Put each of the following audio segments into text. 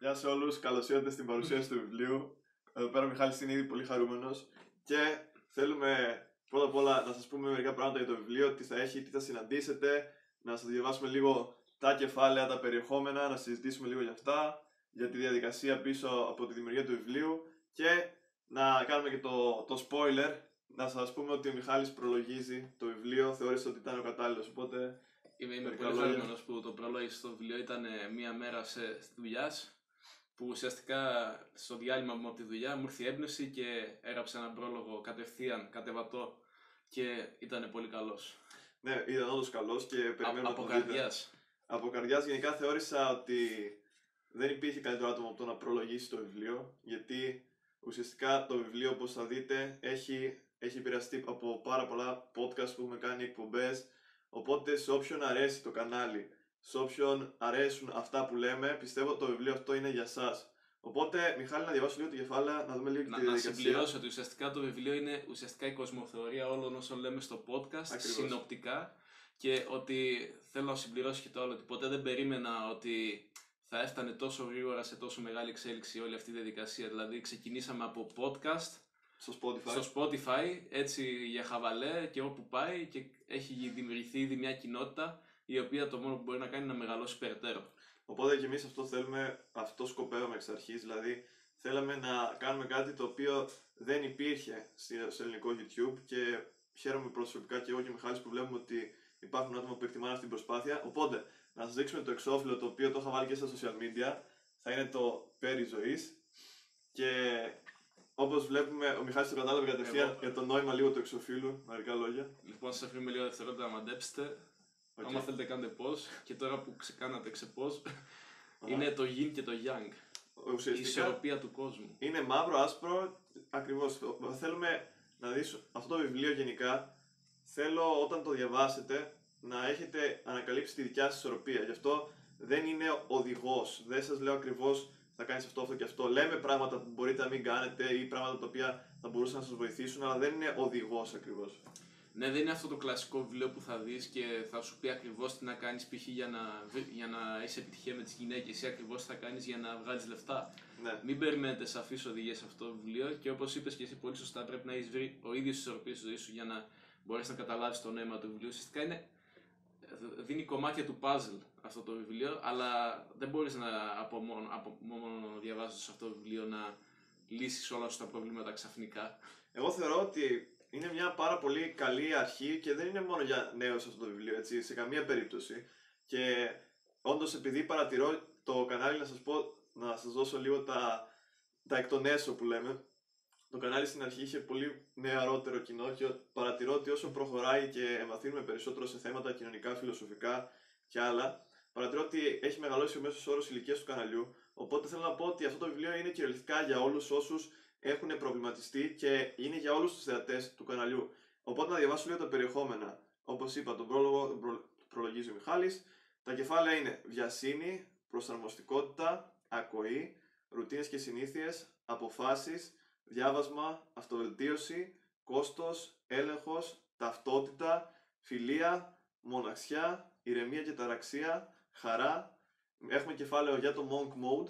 Γεια σε όλους, καλώς ήρθατε στην παρουσίαση του βιβλίου. Εδώ πέρα ο Μιχάλης είναι ήδη πολύ χαρούμενος και θέλουμε πρώτα απ' όλα να σας πούμε μερικά πράγματα για το βιβλίο, τι θα έχει, τι θα συναντήσετε, να σας διαβάσουμε λίγο τα κεφάλαια, τα περιεχόμενα, να συζητήσουμε λίγο για αυτά, για τη διαδικασία πίσω από τη δημιουργία του βιβλίου και να κάνουμε και το, το spoiler, να σας πούμε ότι ο Μιχάλης προλογίζει το βιβλίο, θεώρησε ότι ήταν ο κατάλληλος, οπότε Είμαι, είμαι Μερικά πολύ λόγια. χαρούμενος που το προλόγησε στο βιβλίο ήταν ε, μία μέρα σε δουλειάς που ουσιαστικά στο διάλειμμα μου από τη δουλειά μου ήρθε η έμπνευση και έγραψα έναν πρόλογο κατευθείαν, κατεβατό και ήταν πολύ καλός. ναι, ήταν όντως καλός και περιμένουμε Α, να από τον δείτε. καρδιάς. Από καρδιάς γενικά θεώρησα ότι δεν υπήρχε καλύτερο άτομο από το να προλογίσει το βιβλίο γιατί ουσιαστικά το βιβλίο όπως θα δείτε έχει, έχει επηρεαστεί από πάρα πολλά podcast που έχουμε κάνει εκπομπές οπότε σε όποιον αρέσει το κανάλι, σε όποιον αρέσουν αυτά που λέμε πιστεύω το βιβλίο αυτό είναι για σας. Οπότε Μιχάλη να διαβάσω λίγο τη κεφάλαια, να δούμε λίγο και Να, τη να διαδικασία. συμπληρώσω ότι ουσιαστικά το βιβλίο είναι ουσιαστικά η κοσμοθεωρία όλων όσων λέμε στο podcast, Ακριβώς. συνοπτικά και ότι θέλω να συμπληρώσω και το άλλο ότι ποτέ δεν περίμενα ότι θα έφτανε τόσο γρήγορα σε τόσο μεγάλη εξέλιξη όλη αυτή η διαδικασία. Δηλαδή ξεκινήσαμε από podcast Στο Spotify. στο Spotify, έτσι για χαβαλέ και όπου πάει και έχει δημιουργηθεί ήδη μια κοινότητα η οποία το μόνο που μπορεί να κάνει είναι να μεγαλώσει περαιτέρω. Οπότε και εμείς αυτό θέλουμε, αυτό σκοπεύαμε εξ αρχής, δηλαδή θέλαμε να κάνουμε κάτι το οποίο δεν υπήρχε στη- στο ελληνικό YouTube και χαίρομαι προσωπικά και εγώ και ο Μιχάλης που βλέπουμε ότι υπάρχουν άτομα που εκτιμάνε αυτή την προσπάθεια. Οπότε, να σας δείξουμε το εξώφυλλο το οποίο το είχα βάλει και στα social media, θα είναι το Πέρι Ζωής και όπως βλέπουμε ο Μιχάλης το κατάλαβε κατευθείαν Εγώ. για το νόημα λίγο του εξωφύλλου, μερικά λόγια. Λοιπόν, σας αφήνουμε λίγο δευτερόλεπτα να μαντέψετε. Οκ. Άμα θέλετε κάντε pause. Και τώρα που ξεκάνατε ξε pause, Αχα. είναι το yin και το yang. Η Ουσιαστικά, ισορροπία του κόσμου. Είναι μαύρο, άσπρο, ακριβώς. Θέλουμε να δεις αυτό το βιβλίο γενικά. Θέλω όταν το διαβάσετε να έχετε ανακαλύψει τη δικιά σας ισορροπία. Γι' αυτό δεν είναι οδηγός. Δεν σας λέω ακριβώς θα κάνεις αυτό, αυτό και αυτό. Λέμε πράγματα που μπορείτε να μην κάνετε ή πράγματα τα οποία θα μπορούσαν να σας βοηθήσουν, αλλά δεν είναι οδηγός ακριβώς. Ναι, δεν είναι αυτό το κλασικό βιβλίο που θα δεις και θα σου πει ακριβώς τι να κάνεις π.χ. για να, βρει- για να έχει επιτυχία με τις γυναίκες ή ακριβώς τι θα κάνεις για να βγάλεις λεφτά. Ναι. Μην περιμένετε σαφείς οδηγίες σε αυτό το βιβλίο και όπως είπες και εσύ πολύ σωστά, πρέπει να έχεις βρει ο ίδιος ισορροπία στη ζωή σου για να μπορέσεις να καταλάβεις το νόημα του βιβλίου. Ουσιαστικά είναι, δίνει κομμάτια του puzzle αυτό το βιβλίο, αλλά δεν μπορείς να από μόνο, από μόνο διαβάζοντας αυτό το βιβλίο να λύσεις όλα σου τα προβλήματα ξαφνικά. Εγώ θεωρώ ότι είναι μια πάρα πολύ καλή αρχή και δεν είναι μόνο για νέους αυτό το βιβλίο, έτσι, σε καμία περίπτωση. Και όντως επειδή παρατηρώ το κανάλι, να σας πω, να σας δώσω λίγο τα, τα εκ των έσω που λέμε. Το κανάλι στην αρχή είχε πολύ νεαρότερο κοινό και παρατηρώ ότι όσο προχωράει και εμβαθύνουμε περισσότερο σε θέματα κοινωνικά, φιλοσοφικά και άλλα, παρατηρώ ότι έχει μεγαλώσει ο μέσος όρος ηλικίας του καναλιού. Οπότε θέλω να πω ότι αυτό το βιβλίο είναι κυριολεκτικά για όλους όσους έχουν προβληματιστεί και είναι για όλους τους θεατές του καναλιού. Οπότε να διαβάσω λίγο τα περιεχόμενα. Όπως είπα, τον πρόλογο τον προ- προλογίζει ο Μιχάλης. Τα κεφάλαια είναι βιασύνη, προσαρμοστικότητα, ακοή, ρουτίνες και συνήθειες, αποφάσεις, διάβασμα, αυτοβελτίωση, κόστος, έλεγχος, ταυτότητα, φιλία, μοναξιά, ηρεμία και ταραξία, χαρά. Έχουμε κεφάλαιο για το Monk Mode,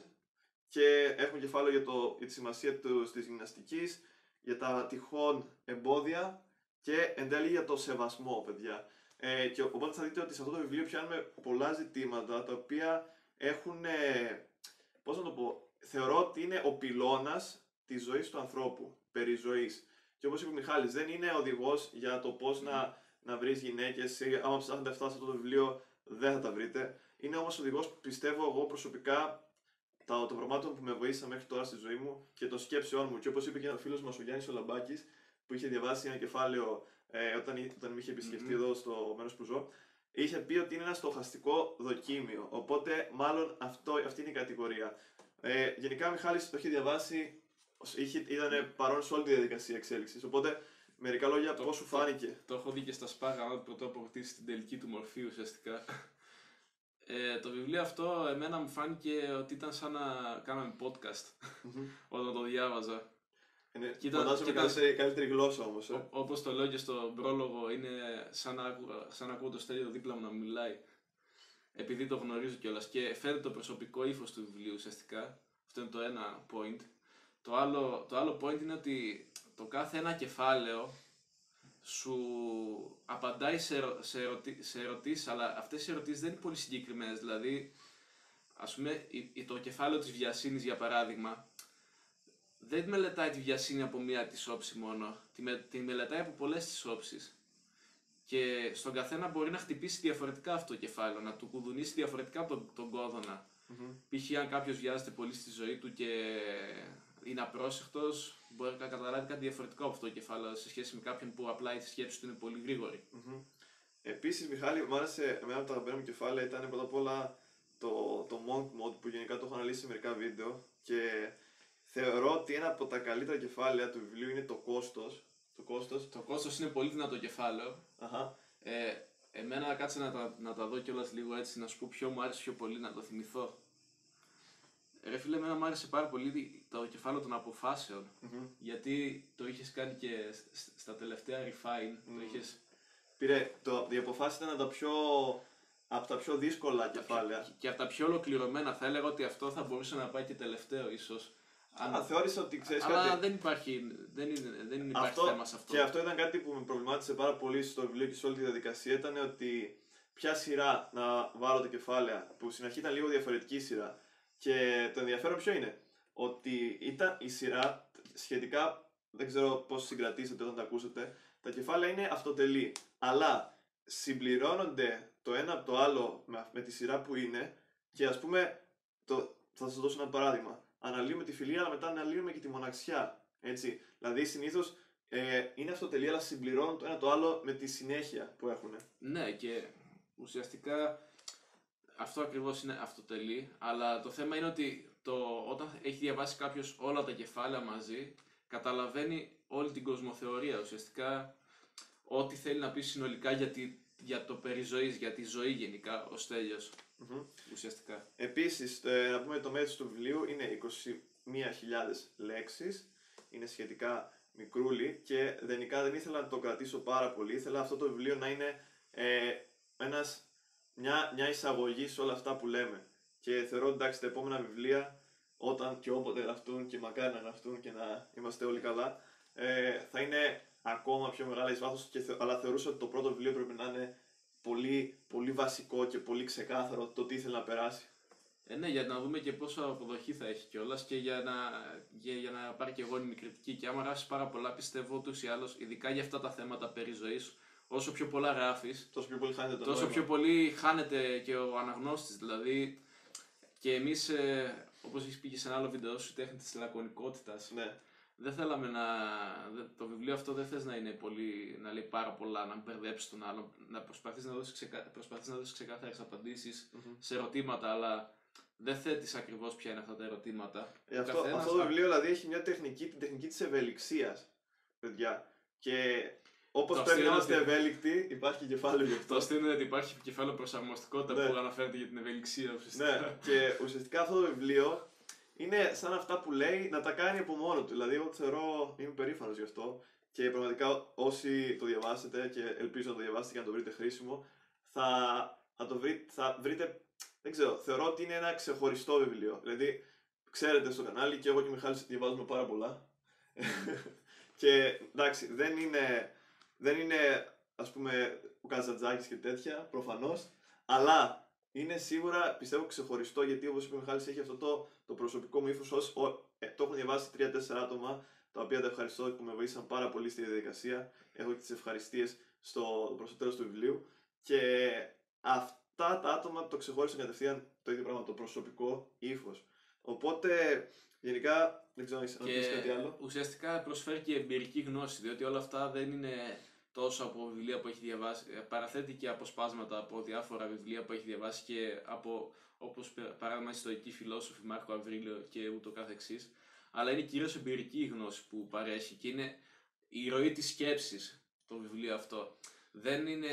και έχουμε κεφάλαιο για, το, για τη σημασία του, της γυμναστικής, για τα τυχόν εμπόδια και εν τέλει για το σεβασμό, παιδιά. Ε, και οπότε θα δείτε ότι σε αυτό το βιβλίο πιάνουμε πολλά ζητήματα τα οποία έχουν, ε, πώς να το πω, θεωρώ ότι είναι ο πυλώνας της ζωής του ανθρώπου, περί ζωής. Και όπως είπε ο Μιχάλης, δεν είναι οδηγός για το πώς να, να βρεις γυναίκες ή άμα ψάχνετε αυτά σε αυτό το βιβλίο δεν θα τα βρείτε. Είναι όμως οδηγός που πιστεύω εγώ προσωπικά τα, των πραγμάτων που με βοήθησαν μέχρι τώρα στη ζωή μου και των σκέψεών μου. Και όπως είπε και ένα φίλος μας ο Γιάννης Ολαμπάκης, που είχε διαβάσει ένα κεφάλαιο ε, όταν, εί- όταν με είχε επισκεφτεί Μμμ. εδώ στο μέρος που ζω, είχε πει ότι είναι ένα στοχαστικό δοκίμιο. Οπότε, μάλλον αυτό, αυτή είναι η κατηγορία. Ε, γενικά, ο Μιχάλης το είχε διαβάσει, είχε, ήταν παρόν σε όλη τη διαδικασία εξέλιξης. Οπότε, μερικά λόγια Το- πώ σου το- φάνηκε. Το έχω δει και στα σπάγα, αν πρωτού αποκτήσει την τελική του μορφή ουσιαστικά. Ε, το βιβλίο αυτό εμένα μου φάνηκε ότι ήταν σαν να κάναμε podcast όταν το διάβαζα. Είναι, Κοίτα- φαντάζομαι κοίτα- καλύτερη, καλύτερη γλώσσα όμως. Ε. Όπω όπως το λέω και στο πρόλογο, είναι σαν να, άκου- σαν να ακούω το στέλιο δίπλα μου να μιλάει. επειδή το γνωρίζω κιόλας και φαίνεται το προσωπικό ύφος του βιβλίου ουσιαστικά. Αυτό είναι το ένα point. Το άλλο, το άλλο point είναι ότι το κάθε ένα κεφάλαιο σου απαντάει σε, ερω, σε, ερωτη, σε ερωτήσεις, αλλά αυτές οι ερωτήσεις δεν είναι πολύ συγκεκριμένες. Δηλαδή, ας πούμε, το κεφάλαιο της βιασύνης, για παράδειγμα, δεν μελετάει τη βιασύνη από μία της όψη μόνο. Τη, με, τη μελετάει από πολλές τις όψεις. Και στον καθένα μπορεί να χτυπήσει διαφορετικά αυτό το κεφάλαιο, να του κουδουνίσει διαφορετικά τον, τον κόδωνα. Mm-hmm. Π.χ. αν κάποιος βιάζεται πολύ στη ζωή του και είναι απρόσεκτος, μπορεί να καταλάβει κάτι διαφορετικό από αυτό το κεφάλαιο σε σχέση με κάποιον που απλά η σκέψη του είναι πολύ γρήγορη. Mm-hmm. Επίσης, Μιχάλη, μου άρεσε εμένα από τα αγαπημένα μου κεφάλαια ήταν πρώτα απ' όλα το, το Monk Mode που γενικά το έχω αναλύσει σε μερικά βίντεο και θεωρώ ότι ένα από τα καλύτερα κεφάλαια του βιβλίου είναι το κόστος. Το κόστος. Το κόστος είναι πολύ δυνατό κεφάλαιο. Αχα. Ε, εμένα κάτσε να τα, να τα δω κιόλας λίγο έτσι, να σου πω ποιο μου άρεσε πιο πολύ, να το θυμηθώ. Ρε φίλε, εμένα μου άρεσε πάρα πολύ το κεφάλαιο των αποφάσεων. Mm-hmm. Γιατί το είχες κάνει και στα τελευταία refine. Mm. Το είχες... Πήρε, το, οι αποφάσεις ήταν από τα πιο, από τα πιο δύσκολα κεφάλαια. Και, και από τα πιο ολοκληρωμένα. Θα έλεγα ότι αυτό θα μπορούσε να πάει και τελευταίο ίσως. Αν... Α, θεώρησα ότι ξέρεις κάτι; Αλλά δεν υπάρχει, δεν είναι, δεν υπάρχει αυτό, θέμα σε αυτό. Και αυτό ήταν κάτι που με προβλημάτισε πάρα πολύ στο βιβλίο και σε όλη τη διαδικασία. Ήταν ότι ποια σειρά να βάλω τα κεφάλαια. Που στην αρχή ήταν λίγο διαφορετική σειρά. Και το ενδιαφέρον ποιο είναι; Ότι ήταν η σειρά σχετικά, δεν ξέρω πώς συγκρατήσετε όταν τα ακούσετε, τα κεφάλαια είναι αυτοτελή. Αλλά συμπληρώνονται το ένα από το άλλο με, με τη σειρά που είναι και ας πούμε, το, θα σας δώσω ένα παράδειγμα αναλύουμε τη φιλία, αλλά μετά αναλύουμε και τη μοναξιά. Έτσι. Δηλαδή συνήθως ε, είναι αυτοτελή, αλλά συμπληρώνουν το ένα το άλλο με τη συνέχεια που έχουν. Ναι, και ουσιαστικά αυτό ακριβώς είναι αυτοτελή, αλλά το θέμα είναι ότι το, όταν έχει διαβάσει κάποιος όλα τα κεφάλαια μαζί, καταλαβαίνει όλη την κοσμοθεωρία. Ουσιαστικά, ό,τι θέλει να πει συνολικά για, για το περί για τη ζωή γενικά, ω τέλειο. Mm-hmm. Ουσιαστικά. Επίσης, ε, να πούμε το μέγεθος του βιβλίου είναι 21.000 λέξεις. Είναι σχετικά μικρούλι και γενικά δεν ήθελα να το κρατήσω πάρα πολύ. Ήθελα αυτό το βιβλίο να είναι ε, ένας, μια, μια εισαγωγή σε όλα αυτά που λέμε. Και θεωρώ εντάξει τα επόμενα βιβλία, όταν και όποτε γραφτούν και μακάρι να γραφτούν και να είμαστε όλοι καλά, ε, θα είναι ακόμα πιο μεγάλα εις βάθος, και, αλλά θεωρούσα ότι το πρώτο βιβλίο πρέπει να είναι πολύ, πολύ βασικό και πολύ ξεκάθαρο το τι ήθελε να περάσει. Ε, ναι, για να δούμε και πόσο αποδοχή θα έχει κιόλας και για να, για, για να πάρει και γόνιμη κριτική. Και άμα γράφει πάρα πολλά, πιστεύω ούτως ή άλλως, ειδικά για αυτά τα θέματα περί ζωής, όσο πιο πολλά γράφεις, τόσο πιο πολύ χάνεται το Τόσο πιο πολύ χάνεται και ο αναγνώστης. Δηλαδή, και εμείς, ε, όπως έχεις πει και σε ένα άλλο βίντεο σου, τέχνη της λακωνικότητας. Ναι δεν θέλαμε να. Το βιβλίο αυτό δεν θες να είναι πολύ. να λέει πάρα πολλά, να μπερδέψεις τον άλλον. Να προσπαθείς να δώσεις ξεκα... ξεκάθαρες απαντήσεις mm-hmm. σε ερωτήματα, αλλά δεν θέτεις ακριβώς ποια είναι αυτά τα ερωτήματα. Ε, αυτό, αυτό το βιβλίο δηλαδή έχει μια τεχνική, την τεχνική της ευελιξίας. Παιδιά. Και Όπως πρέπει να είμαστε ευέλικτοι, υπάρχει κεφάλαιο γι' αυτό. Το αστείο είναι ότι υπάρχει κεφάλαιο προσαρμοστικότητα ναι. που αναφέρεται για την ευελιξία ουσιαστικά. Ναι, και ουσιαστικά αυτό το βιβλίο είναι σαν αυτά που λέει να τα κάνει από μόνο του. Δηλαδή, εγώ θεωρώ, είμαι περήφανος γι' αυτό και πραγματικά όσοι το διαβάσετε και ελπίζω να το διαβάσετε και να το βρείτε χρήσιμο, θα, θα το θα βρείτε. Δεν ξέρω, θεωρώ ότι είναι ένα ξεχωριστό βιβλίο. Δηλαδή, ξέρετε στο κανάλι και εγώ και ο Μιχάλης διαβάζουμε πάρα πολλά. και εντάξει, δεν είναι, δεν είναι ας πούμε ο Καζατζάκης και τέτοια, προφανώς, αλλά είναι σίγουρα πιστεύω ξεχωριστό γιατί όπως είπε ο Μιχάλης έχει αυτό το, το προσωπικό μου ύφος. Ε, το έχουν διαβάσει 3-4 άτομα τα οποία τα ευχαριστώ που με βοήθησαν πάρα πολύ στη διαδικασία. Έχω και τις ευχαριστίες στο προς το τέλος του βιβλίου. Και αυτά τα άτομα το ξεχώρισαν κατευθείαν το ίδιο πράγμα, το προσωπικό ύφος. Οπότε γενικά δεν ξέρω αν έχεις κάτι άλλο. Ουσιαστικά προσφέρει και εμπειρική γνώση, διότι όλα αυτά δεν είναι τόσο από βιβλία που έχει διαβάσει, ε, παραθέτει και αποσπάσματα από διάφορα βιβλία που έχει διαβάσει και από, όπως παράδειγμα, ιστορική φιλόσοφη Μάρκο Αβρίλιο και ούτω καθεξής. Αλλά είναι κυρίως εμπειρική η γνώση που παρέχει και είναι η ροή της σκέψης το βιβλίο αυτό. Δεν είναι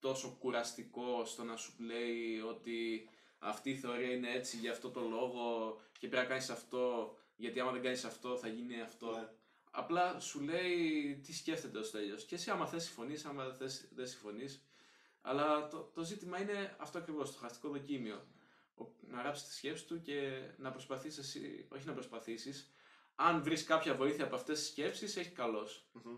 τόσο κουραστικό στο να σου λέει ότι αυτή η θεωρία είναι έτσι για αυτό το λόγο και πρέπει να κάνεις αυτό γιατί άμα δεν κάνεις αυτό θα γίνει αυτό. Ναι. Απλά σου λέει τι σκέφτεται ο Στέλιος. Και εσύ άμα θες συμφωνείς, άμα θες, δεν συμφωνείς. Αλλά το, το ζήτημα είναι αυτό ακριβώς, το χαστικό δοκίμιο. Ο- Να γράψεις τη σκέψη του και να προσπαθήσεις εσύ, όχι να προσπαθήσεις. Αν βρεις κάποια βοήθεια από αυτές τις σκέψεις, έχει καλώ. Μμμ.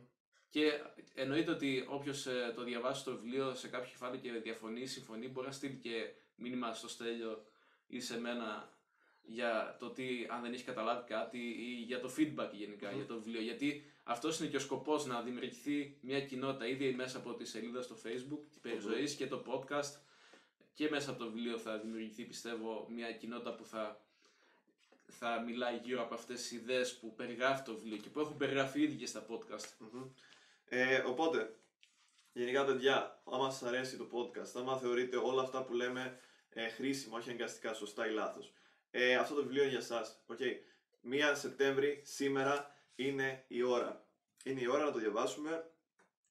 Και εννοείται ότι όποιος το διαβάσει το βιβλίο σε κάποιο κεφάλαιο και διαφωνεί ή συμφωνεί, μπορεί να στείλει και μήνυμα στο Στέλιο ή σε μένα για το τι αν δεν έχει καταλάβει κάτι ή για το feedback γενικά Μμμ. για το βιβλίο. Γιατί αυτός είναι και ο σκοπός να δημιουργηθεί μια κοινότητα ήδη μέσα από τη σελίδα στο Facebook, τη περιζωής και το podcast. Και μέσα από το βιβλίο θα δημιουργηθεί πιστεύω μια κοινότητα που θα, θα μιλάει γύρω από αυτές τις ιδέες που περιγράφει το βιβλίο και που έχουν περιγραφεί ήδη και στα podcast. Μμμ. Ε, οπότε, γενικά παιδιά, άμα σας αρέσει το podcast, άμα θεωρείτε όλα αυτά που λέμε ε, χρήσιμα, όχι αναγκαστικά σωστά ή λάθος, ε, αυτό το βιβλίο είναι για σας. Οκ. 1 Σεπτέμβρη, σήμερα, είναι η ώρα. Είναι η ώρα να το διαβάσουμε,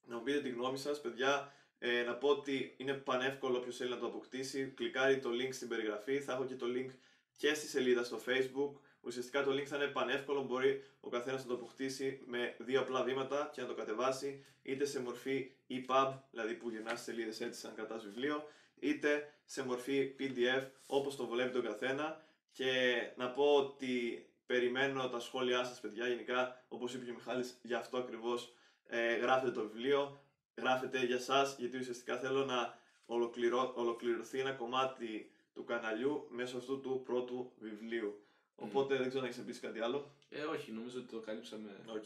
να μου πείτε τη γνώμη σας, παιδιά. Ε, να πω ότι είναι πανεύκολο όποιος θέλει να το αποκτήσει. Κλικάρει το link στην περιγραφή, θα έχω και το link και στη σελίδα στο facebook. Ουσιαστικά το link θα είναι πανεύκολο, μπορεί ο καθένας να το αποκτήσει με δύο απλά βήματα και να το κατεβάσει είτε σε μορφή EPUB, δηλαδή που γυρνάς σελίδες έτσι σαν κρατάς βιβλίο, είτε σε μορφή PDF όπως το βλέπει τον καθένα και να πω ότι περιμένω τα σχόλιά σας παιδιά γενικά όπως είπε και ο Μιχάλης γι' αυτό ακριβώς ε, γράφετε το βιβλίο γράφετε για σας γιατί ουσιαστικά θέλω να ολοκληρω... ολοκληρωθεί ένα κομμάτι του καναλιού μέσω αυτού του πρώτου βιβλίου. Οπότε δεν ξέρω αν έχεις να πεις κάτι άλλο. Ε, όχι, νομίζω ότι το καλύψαμε. Οκ.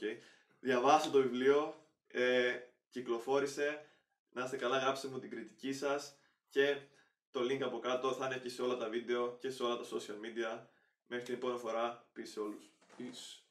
Διαβάστε το βιβλίο, ε, κυκλοφόρησε, να είστε καλά, γράψτε μου την κριτική σας και το link από κάτω θα είναι και σε όλα τα βίντεο και σε όλα τα social media. Μέχρι την επόμενη φορά, peace σε όλους. Peace.